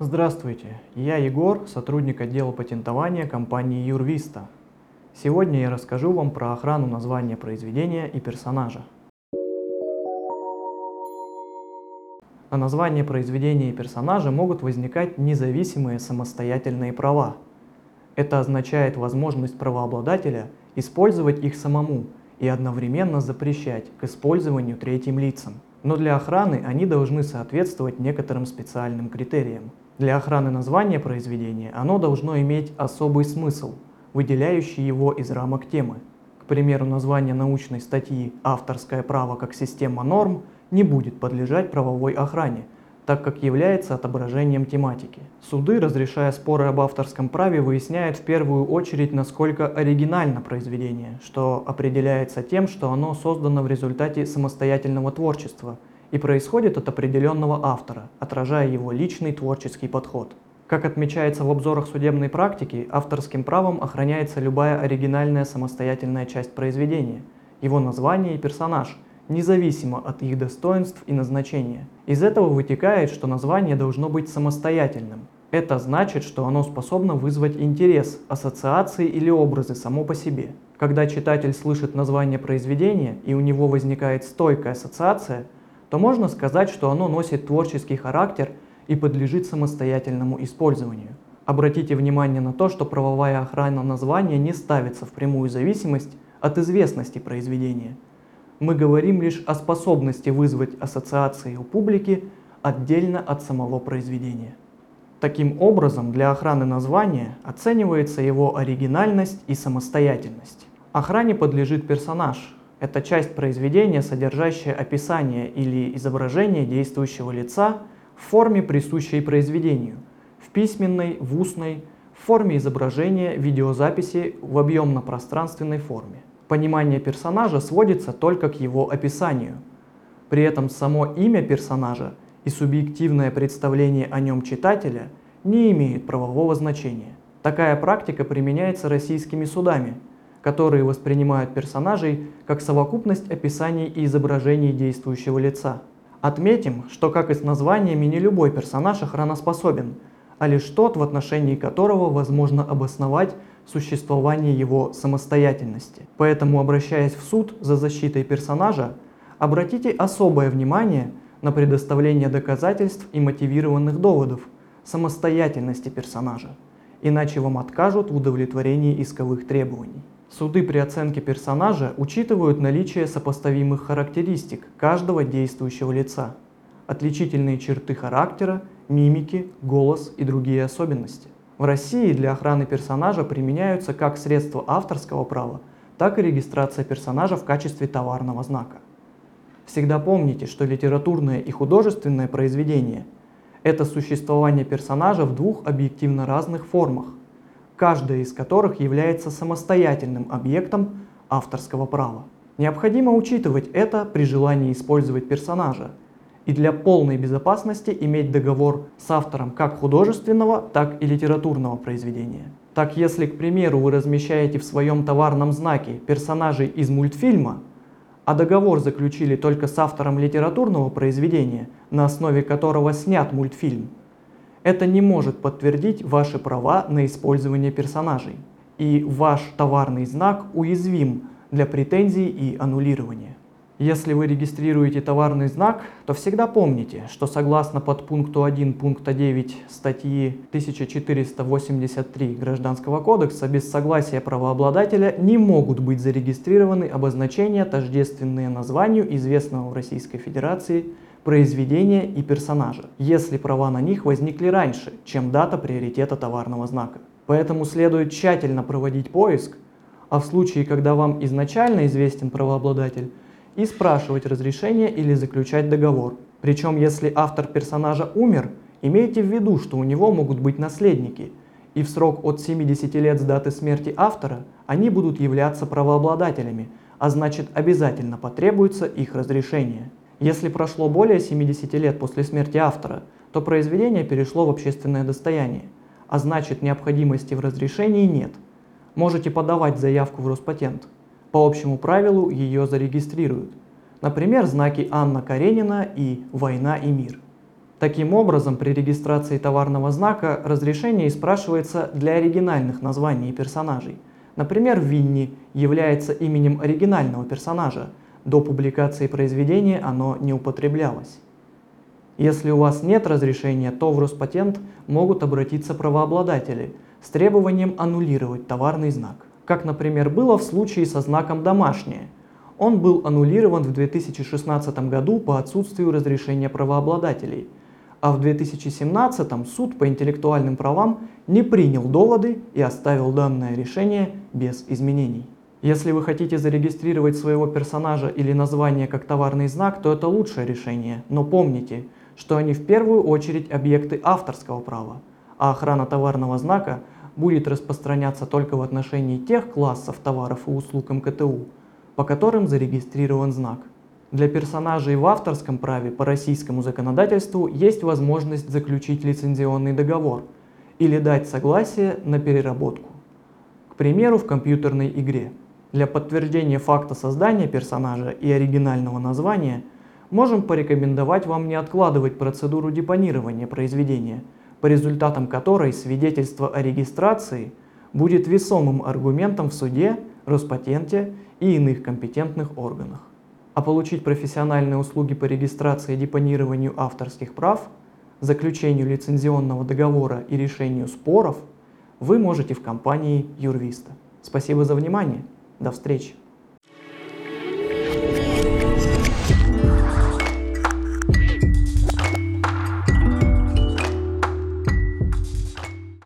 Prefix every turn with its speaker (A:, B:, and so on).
A: Здравствуйте, я Егор, сотрудник отдела патентования компании Юрвиста. Сегодня я расскажу вам про охрану названия произведения и персонажа. На название произведения и персонажа могут возникать независимые самостоятельные права. Это означает возможность правообладателя использовать их самому и одновременно запрещать к использованию третьим лицам. Но для охраны они должны соответствовать некоторым специальным критериям. Для охраны названия произведения оно должно иметь особый смысл, выделяющий его из рамок темы. К примеру, название научной статьи «Авторское право как система норм» не будет подлежать правовой охране, так как является отображением тематики. Суды, разрешая споры об авторском праве, выясняют в первую очередь, насколько оригинально произведение, что определяется тем, что оно создано в результате самостоятельного творчества и происходит от определенного автора, отражая его личный творческий подход. Как отмечается в обзорах судебной практики, авторским правом охраняется любая оригинальная самостоятельная часть произведения, его название и персонаж – независимо от их достоинств и назначения. Из этого вытекает, что название должно быть самостоятельным. Это значит, что оно способно вызвать интерес, ассоциации или образы само по себе. Когда читатель слышит название произведения и у него возникает стойкая ассоциация, то можно сказать, что оно носит творческий характер и подлежит самостоятельному использованию. Обратите внимание на то, что правовая охрана названия не ставится в прямую зависимость от известности произведения – мы говорим лишь о способности вызвать ассоциации у публики отдельно от самого произведения. Таким образом, для охраны названия оценивается его оригинальность и самостоятельность. Охране подлежит персонаж. Это часть произведения, содержащая описание или изображение действующего лица в форме, присущей произведению, в письменной, в устной, в форме изображения, видеозаписи в объемно-пространственной форме. Понимание персонажа сводится только к его описанию. При этом само имя персонажа и субъективное представление о нем читателя не имеют правового значения. Такая практика применяется российскими судами, которые воспринимают персонажей как совокупность описаний и изображений действующего лица. Отметим, что как и с названиями не любой персонаж охраноспособен, а лишь тот, в отношении которого возможно обосновать существование его самостоятельности. Поэтому, обращаясь в суд за защитой персонажа, обратите особое внимание на предоставление доказательств и мотивированных доводов самостоятельности персонажа, иначе вам откажут в удовлетворении исковых требований. Суды при оценке персонажа учитывают наличие сопоставимых характеристик каждого действующего лица, отличительные черты характера, мимики, голос и другие особенности. В России для охраны персонажа применяются как средства авторского права, так и регистрация персонажа в качестве товарного знака. Всегда помните, что литературное и художественное произведение – это существование персонажа в двух объективно разных формах, каждая из которых является самостоятельным объектом авторского права. Необходимо учитывать это при желании использовать персонажа – и для полной безопасности иметь договор с автором как художественного, так и литературного произведения. Так, если, к примеру, вы размещаете в своем товарном знаке персонажей из мультфильма, а договор заключили только с автором литературного произведения, на основе которого снят мультфильм, это не может подтвердить ваши права на использование персонажей. И ваш товарный знак уязвим для претензий и аннулирования. Если вы регистрируете товарный знак, то всегда помните, что согласно подпункту 1 пункта 9 статьи 1483 Гражданского кодекса без согласия правообладателя не могут быть зарегистрированы обозначения, тождественные названию известного в Российской Федерации произведения и персонажа, если права на них возникли раньше, чем дата приоритета товарного знака. Поэтому следует тщательно проводить поиск, а в случае, когда вам изначально известен правообладатель, и спрашивать разрешение или заключать договор. Причем, если автор персонажа умер, имейте в виду, что у него могут быть наследники, и в срок от 70 лет с даты смерти автора они будут являться правообладателями, а значит обязательно потребуется их разрешение. Если прошло более 70 лет после смерти автора, то произведение перешло в общественное достояние, а значит необходимости в разрешении нет. Можете подавать заявку в Роспатент. По общему правилу ее зарегистрируют. Например, знаки Анна Каренина и Война и мир. Таким образом, при регистрации товарного знака разрешение спрашивается для оригинальных названий персонажей. Например, Винни является именем оригинального персонажа. До публикации произведения оно не употреблялось. Если у вас нет разрешения, то в Роспатент могут обратиться правообладатели с требованием аннулировать товарный знак. Как, например, было в случае со знаком «домашнее». Он был аннулирован в 2016 году по отсутствию разрешения правообладателей, а в 2017 суд по интеллектуальным правам не принял доводы и оставил данное решение без изменений. Если вы хотите зарегистрировать своего персонажа или название как товарный знак, то это лучшее решение. Но помните, что они в первую очередь объекты авторского права, а охрана товарного знака будет распространяться только в отношении тех классов товаров и услуг МКТУ, по которым зарегистрирован знак. Для персонажей в авторском праве по российскому законодательству есть возможность заключить лицензионный договор или дать согласие на переработку. К примеру, в компьютерной игре. Для подтверждения факта создания персонажа и оригинального названия можем порекомендовать вам не откладывать процедуру депонирования произведения, по результатам которой свидетельство о регистрации будет весомым аргументом в суде, Роспатенте и иных компетентных органах. А получить профессиональные услуги по регистрации и депонированию авторских прав, заключению лицензионного договора и решению споров вы можете в компании Юрвиста. Спасибо за внимание. До встречи.